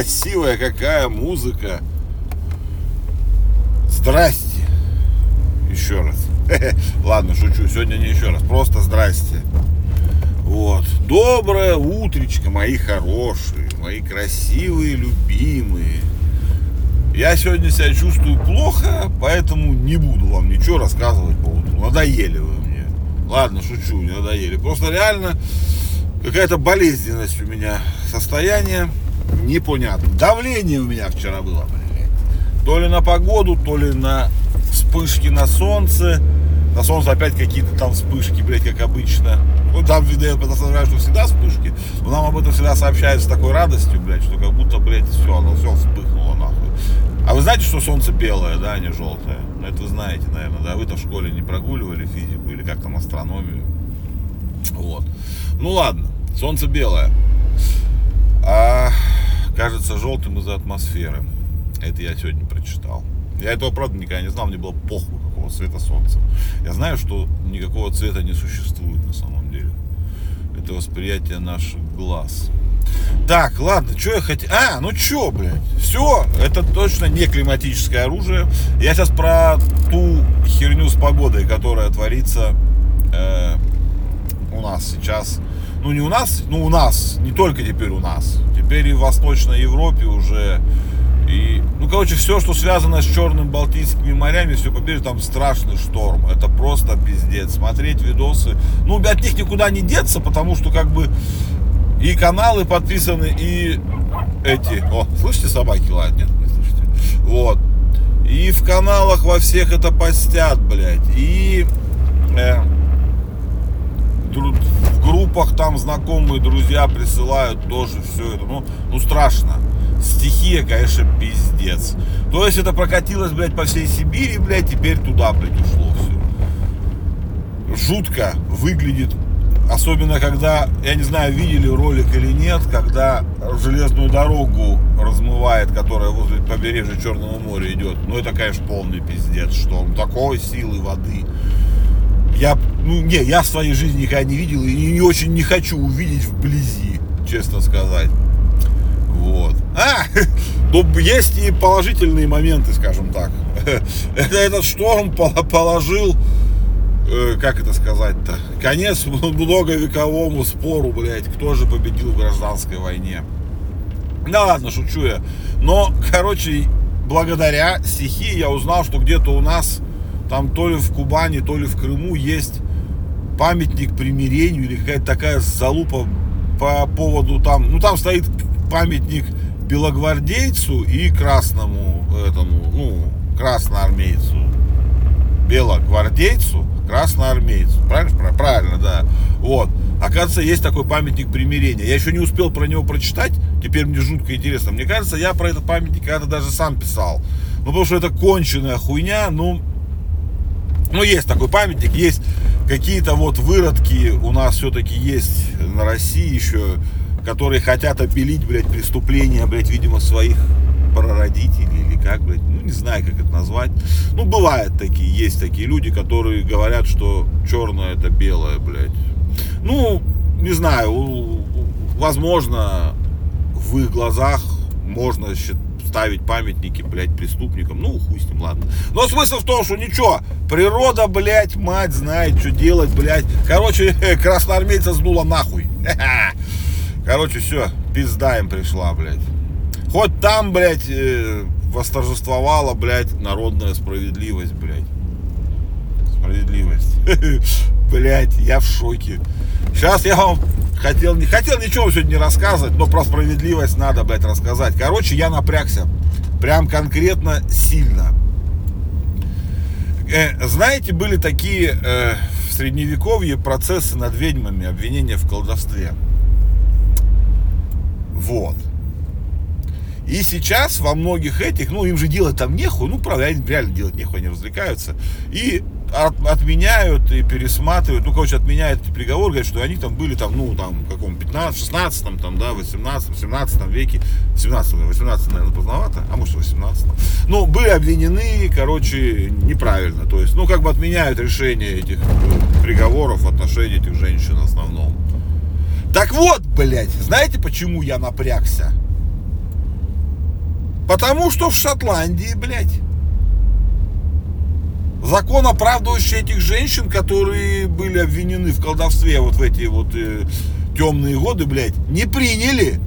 красивая какая музыка. Здрасте. Еще раз. Ладно, шучу. Сегодня не еще раз. Просто здрасте. Вот. Доброе утречко, мои хорошие, мои красивые, любимые. Я сегодня себя чувствую плохо, поэтому не буду вам ничего рассказывать по утру. Надоели вы мне. Ладно, шучу, не надоели. Просто реально какая-то болезненность у меня состояние непонятно. Давление у меня вчера было, блядь. То ли на погоду, то ли на вспышки на солнце. На солнце опять какие-то там вспышки, блядь, как обычно. Ну, там, видно, подозреваю, что всегда вспышки. Но нам об этом всегда сообщают с такой радостью, блядь, что как будто, блядь, все, оно все вспыхнуло, нахуй. А вы знаете, что солнце белое, да, а не желтое? Ну, это вы знаете, наверное, да? Вы-то в школе не прогуливали физику или как там астрономию. Вот. Ну, ладно, солнце белое. А кажется желтым из-за атмосферы. Это я сегодня прочитал. Я этого, правда, никогда не знал, мне было похуй, какого цвета солнце. Я знаю, что никакого цвета не существует на самом деле. Это восприятие наших глаз. Так, ладно, что я хотел... А, ну что, блядь, все, это точно не климатическое оружие. Я сейчас про ту херню с погодой, которая творится э, у нас сейчас. Ну, не у нас, ну, у нас, не только теперь у нас. Теперь и в Восточной Европе уже и, ну, короче, все, что связано с Черным Балтийскими морями, все побережье, там страшный шторм. Это просто пиздец. Смотреть видосы. Ну, от них никуда не деться, потому что, как бы, и каналы подписаны, и эти... О, слышите, собаки лают? Нет, не слышите? Вот. И в каналах во всех это постят, блядь. И... Э, группах там знакомые друзья присылают тоже все это. Ну, ну страшно стихия, конечно, пиздец. То есть это прокатилось, блядь, по всей Сибири, блядь, теперь туда, блядь, ушло все. Жутко выглядит, особенно когда, я не знаю, видели ролик или нет, когда железную дорогу размывает, которая возле побережья Черного моря идет. Ну, это, конечно, полный пиздец, что он такой силы воды. Я, ну, не, я в своей жизни никогда не видел и не очень не хочу увидеть вблизи, честно сказать. Вот. А, ну, есть и положительные моменты, скажем так. Это этот шторм положил, э, как это сказать-то, конец многовековому спору, блядь, кто же победил в гражданской войне. Да ладно, шучу я. Но, короче, благодаря стихии я узнал, что где-то у нас, там то ли в Кубани, то ли в Крыму есть памятник примирению или какая-то такая залупа по поводу там, ну там стоит памятник белогвардейцу и красному этому, ну, красноармейцу. Белогвардейцу, красноармейцу. Правильно? Правильно, да. Вот. Оказывается, есть такой памятник примирения. Я еще не успел про него прочитать, теперь мне жутко интересно. Мне кажется, я про этот памятник когда-то даже сам писал. Ну, потому что это конченая хуйня, ну, ну, есть такой памятник, есть какие-то вот выродки у нас все-таки есть на России еще которые хотят обелить, блядь, преступления, блядь, видимо, своих прародителей или как, блядь, ну не знаю, как это назвать. Ну, бывают такие, есть такие люди, которые говорят, что черное это белое, блядь. Ну, не знаю, возможно, в их глазах можно ставить памятники, блядь, преступникам. Ну, хуй с ним, ладно. Но смысл в том, что ничего, природа, блядь, мать знает, что делать, блядь. Короче, красноармейца сдуло нахуй. Короче, все, пизда им пришла, блядь. Хоть там, блядь, э, восторжествовала, блядь, народная справедливость, блядь. Справедливость. Блядь, я в шоке. Сейчас я вам хотел, не хотел ничего сегодня не рассказывать, но про справедливость надо, блядь, рассказать. Короче, я напрягся. Прям конкретно сильно. Э, знаете, были такие э, в средневековье процессы над ведьмами, обвинения в колдовстве. Вот. И сейчас во многих этих, ну, им же делать там нехуй, ну, правда, реально делать нехуй, они развлекаются. И от, отменяют и пересматривают, ну, короче, отменяют эти приговоры, говорят, что они там были там, ну, там, каком 15, 16, там, да, 18, 17 веке, 17, 18, наверное, поздновато, а может, 18. Ну, были обвинены, короче, неправильно, то есть, ну, как бы отменяют решение этих э, приговоров в отношении этих женщин в основном. Так вот, блядь, знаете, почему я напрягся? Потому что в Шотландии, блядь, закон, оправдывающий этих женщин, которые были обвинены в колдовстве вот в эти вот э, темные годы, блядь, не приняли.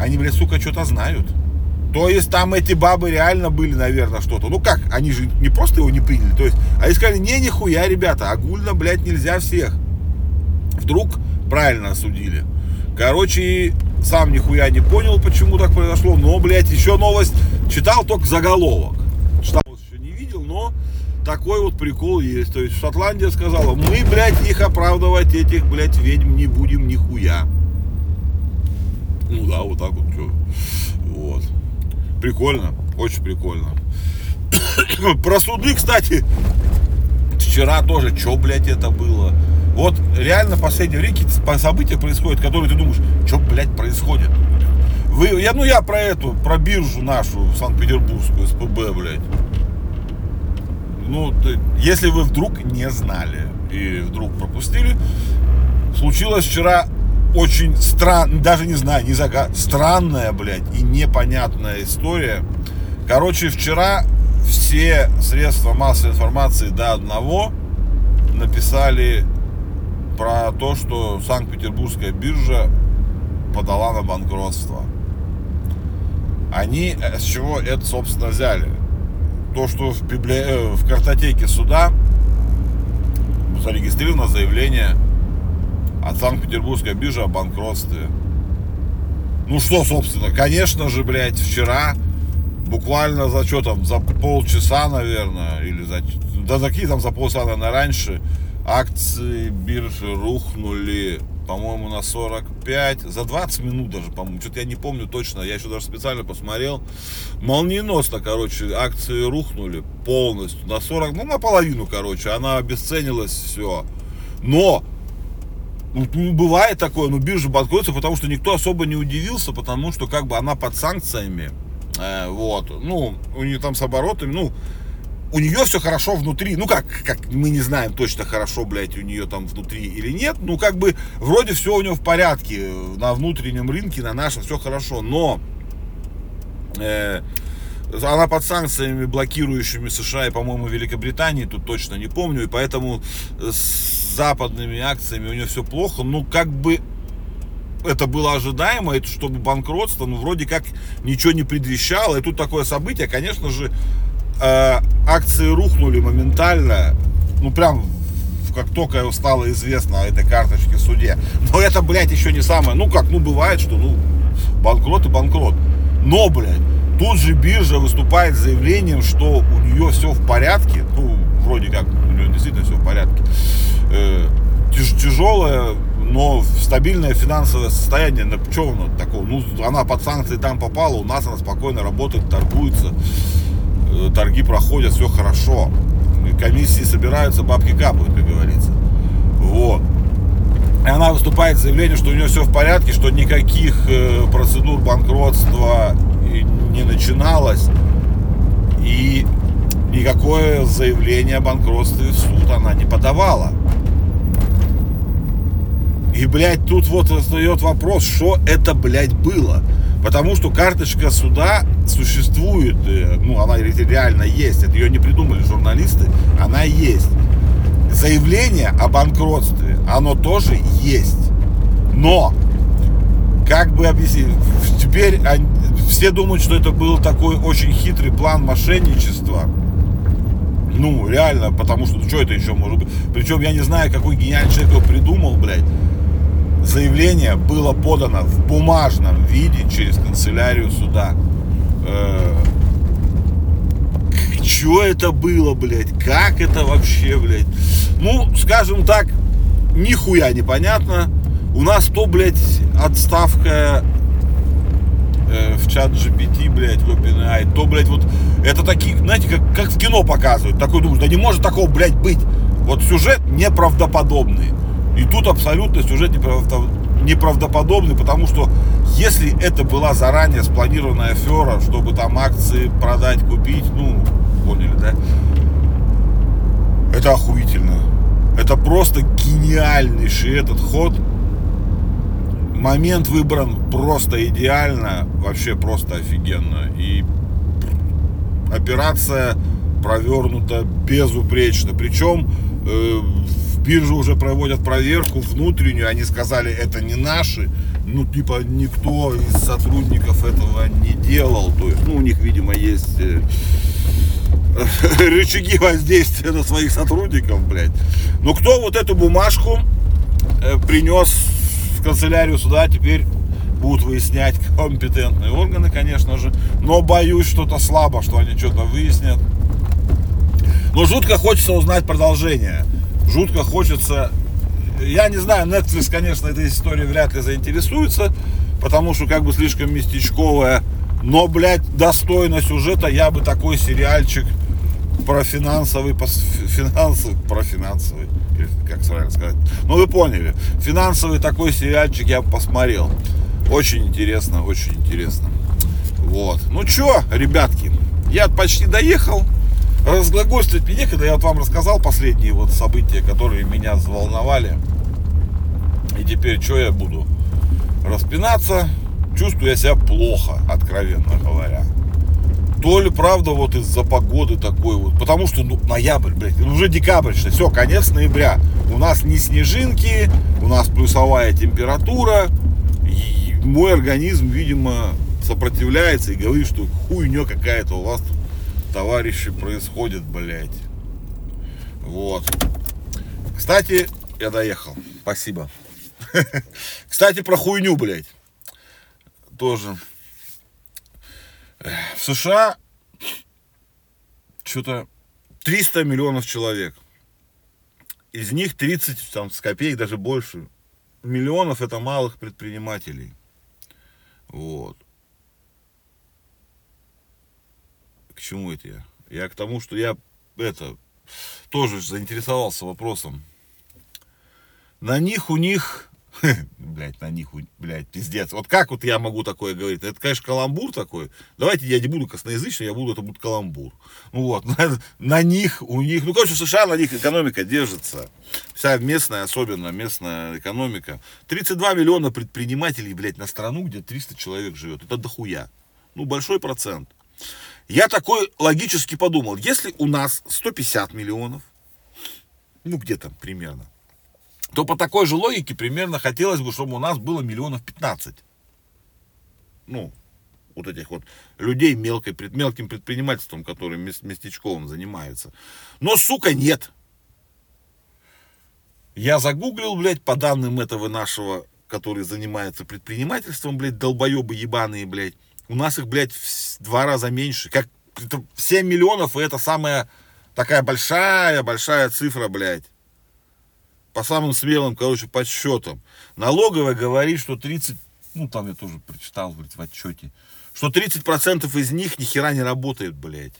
Они, блядь, сука, что-то знают. То есть там эти бабы реально были, наверное, что-то. Ну как, они же не просто его не приняли. То есть, они сказали, не, нихуя, ребята, огульно, блядь, нельзя всех. Вдруг правильно осудили. Короче, сам нихуя не понял, почему так произошло. Но, блядь, еще новость. Читал только заголовок. Читал еще не видел, но такой вот прикол есть. То есть Шотландия сказала, мы, блядь, их оправдывать, этих, блядь, ведьм не будем нихуя. Ну да, вот так вот. Что. Вот. Прикольно, очень прикольно. Про суды, кстати, вчера тоже, что, блядь, это было? Вот реально в последнее время какие-то события происходят, которые ты думаешь, что, блядь, происходит? Вы, я, ну я про эту, про биржу нашу, Санкт-Петербургскую, СПБ, блядь. Ну, если вы вдруг не знали и вдруг пропустили, случилось вчера очень странная, даже не знаю, не загад, странная, блядь, и непонятная история. Короче, вчера все средства массовой информации до одного написали про то, что Санкт-Петербургская биржа подала на банкротство. Они э, с чего это, собственно, взяли? То, что в, библи... Э, в картотеке суда зарегистрировано заявление от Санкт-Петербургской биржи о банкротстве. Ну что, собственно, конечно же, блядь, вчера буквально за что там, за полчаса, наверное, или за, да за какие там за полчаса, наверное, раньше, акции биржи рухнули, по-моему, на 45, за 20 минут даже, по-моему, что-то я не помню точно, я еще даже специально посмотрел, молниеносно, короче, акции рухнули полностью, на 40, ну, наполовину, короче, она обесценилась, все, но ну, ну, бывает такое, но биржа банкротится, потому что никто особо не удивился, потому что как бы она под санкциями, э, вот, ну, у нее там с оборотами, ну, у нее все хорошо внутри, ну как, как мы не знаем точно хорошо, блядь, у нее там внутри или нет, ну как бы вроде все у нее в порядке, на внутреннем рынке, на нашем все хорошо, но э, она под санкциями, блокирующими США и, по-моему, Великобритании, тут точно не помню, и поэтому с западными акциями у нее все плохо, ну как бы это было ожидаемо, это чтобы банкротство, ну вроде как ничего не предвещало, и тут такое событие, конечно же, э, акции рухнули моментально, ну прям как только стало известно о этой карточке в суде. Но это, блядь, еще не самое, ну как, ну бывает, что, ну, банкрот и банкрот. Но, блядь, тут же биржа выступает с заявлением, что у нее все в порядке, ну, вроде как, у нее действительно все в порядке э, тяжелое, но стабильное финансовое состояние. Ну, что оно такого? Ну, она под санкции там попала, у нас она спокойно работает, торгуется, торги проходят, все хорошо. Комиссии собираются, бабки капают, как говорится. Вот. И она выступает с заявлением, что у нее все в порядке, что никаких э, процедур банкротства не начиналось. И никакое заявление о банкротстве в суд она не подавала. И, блядь, тут вот встает вопрос, что это, блядь, было. Потому что карточка суда существует, э, ну, она реально есть, это ее не придумали журналисты, она есть. Заявление о банкротстве, оно тоже есть. Но, как бы объяснить, теперь все думают, что это был такой очень хитрый план мошенничества. Ну, реально, потому что, ну, что это еще может быть? Причем я не знаю, какой гениальный человек его придумал, блядь заявление было подано в бумажном виде через канцелярию суда. Э, что это было, блядь? Как это вообще, блядь? Ну, скажем так, нихуя непонятно. У нас то, блядь, отставка э, в чат GPT, блядь, OpenAI, то, блядь, вот это такие, знаете, как, как в кино показывают. Такой думаешь, да не может такого, блядь, быть. Вот сюжет неправдоподобный. И тут абсолютно сюжет неправдоподобный, потому что если это была заранее спланированная афера, чтобы там акции продать, купить, ну, поняли, да? Это охуительно. Это просто гениальнейший этот ход. Момент выбран просто идеально, вообще просто офигенно. И операция провернута безупречно. Причем э, в уже проводят проверку внутреннюю. Они сказали, это не наши. Ну, типа, никто из сотрудников этого не делал. То есть, ну, у них, видимо, есть э, рычаги воздействия на своих сотрудников, блядь. Но кто вот эту бумажку э, принес в канцелярию суда, теперь будут выяснять компетентные органы, конечно же. Но боюсь, что-то слабо, что они что-то выяснят. Но жутко хочется узнать продолжение. Жутко хочется... Я не знаю, Netflix, конечно, этой историей вряд ли заинтересуется, потому что как бы слишком местечковая. Но, блядь, достойно сюжета я бы такой сериальчик про финансовый, финансовый, про финансовый, как правильно сказать. Ну, вы поняли. Финансовый такой сериальчик я посмотрел. Очень интересно, очень интересно. Вот. Ну что, ребятки, я почти доехал. Разглагольствовать мне некогда. Я вот вам рассказал последние вот события, которые меня взволновали. И теперь что я буду? Распинаться. Чувствую я себя плохо, откровенно говоря. То ли правда вот из-за погоды такой вот. Потому что ну, ноябрь, блядь, уже декабрь, что все, конец ноября. У нас не снежинки, у нас плюсовая температура мой организм, видимо, сопротивляется и говорит, что хуйня какая-то у вас тут, товарищи, происходит, блядь. Вот. Кстати, я доехал. Спасибо. Кстати, про хуйню, блядь. Тоже. В США что-то 300 миллионов человек. Из них 30 там, с копеек, даже больше, миллионов это малых предпринимателей. Вот. К чему это я? Я к тому, что я это тоже заинтересовался вопросом. На них у них блять, на них, блядь, пиздец. Вот как вот я могу такое говорить? Это, конечно, каламбур такой. Давайте я не буду косноязычный, я буду, это будет каламбур. Ну вот, на, на них, у них, ну, короче, в США на них экономика держится. Вся местная, особенно местная экономика. 32 миллиона предпринимателей, блядь, на страну, где 300 человек живет. Это дохуя. Ну, большой процент. Я такой логически подумал, если у нас 150 миллионов, ну, где-то примерно, то по такой же логике примерно хотелось бы, чтобы у нас было миллионов 15. Ну, вот этих вот людей мелкой, мелким предпринимательством, которые местечковым занимаются. Но, сука, нет. Я загуглил, блядь, по данным этого нашего, который занимается предпринимательством, блядь, долбоебы ебаные, блядь. У нас их, блядь, в два раза меньше. Как 7 миллионов, и это самая такая большая-большая цифра, блядь по самым смелым, короче, подсчетам. Налоговая говорит, что 30, ну там я тоже прочитал, говорит, в отчете, что 30% из них ни хера не работает, блядь.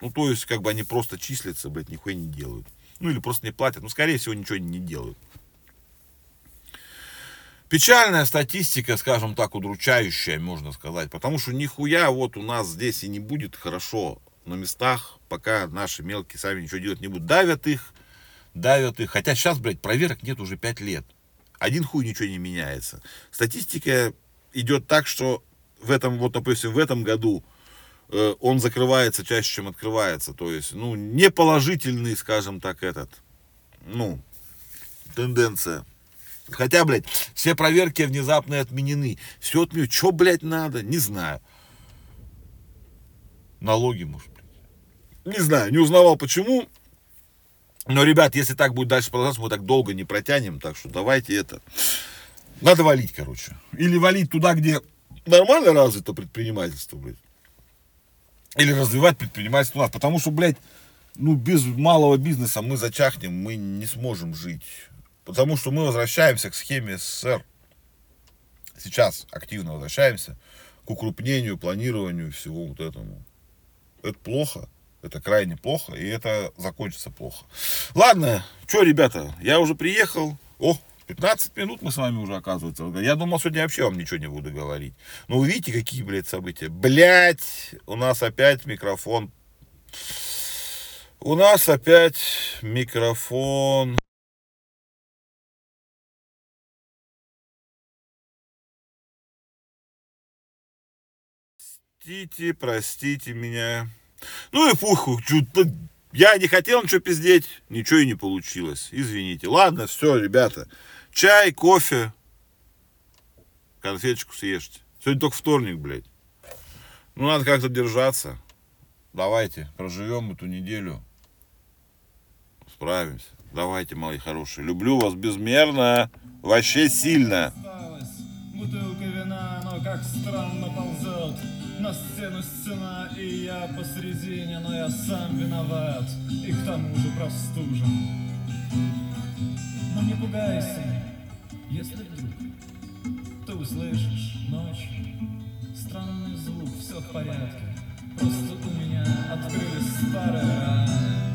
Ну, то есть, как бы они просто числятся, блядь, нихуя не делают. Ну, или просто не платят. Ну, скорее всего, ничего не делают. Печальная статистика, скажем так, удручающая, можно сказать. Потому что нихуя вот у нас здесь и не будет хорошо на местах, пока наши мелкие сами ничего делать не будут. Давят их, давят их. Хотя сейчас, блядь, проверок нет уже 5 лет. Один хуй ничего не меняется. Статистика идет так, что в этом, вот, допустим, в этом году э, он закрывается чаще, чем открывается. То есть, ну, неположительный, скажем так, этот, ну, тенденция. Хотя, блядь, все проверки внезапно отменены. Все отменю. Что, блядь, надо? Не знаю. Налоги, может, блядь. Не знаю, не узнавал почему. Но, ребят, если так будет дальше продолжаться, мы так долго не протянем. Так что давайте это... Надо валить, короче. Или валить туда, где нормально развито предпринимательство, блядь. Или развивать предпринимательство у нас. Потому что, блядь, ну, без малого бизнеса мы зачахнем, мы не сможем жить. Потому что мы возвращаемся к схеме СССР. Сейчас активно возвращаемся к укрупнению, планированию всего вот этому. Это плохо. Это крайне плохо, и это закончится плохо. Ладно, что, ребята, я уже приехал. О, 15 минут мы с вами уже, оказывается. Я думал, сегодня вообще вам ничего не буду говорить. Но вы видите, какие, блядь, события. Блядь, у нас опять микрофон. У нас опять микрофон Простите, простите меня. Ну и пух, чё-то я не хотел ничего пиздеть, ничего и не получилось. Извините. Ладно, все, ребята. Чай, кофе, конфеточку съешьте. Сегодня только вторник, блядь. Ну, надо как-то держаться. Давайте, проживем эту неделю. Справимся. Давайте, мои хорошие. Люблю вас безмерно. Вообще сильно. Бутылка вина, но как странно На стену стена, и я посредине, но я сам виноват И к тому же простужен. Но не пугайся, если вдруг Ты услышишь ночью Странный звук, все в порядке. Просто у меня открылись старые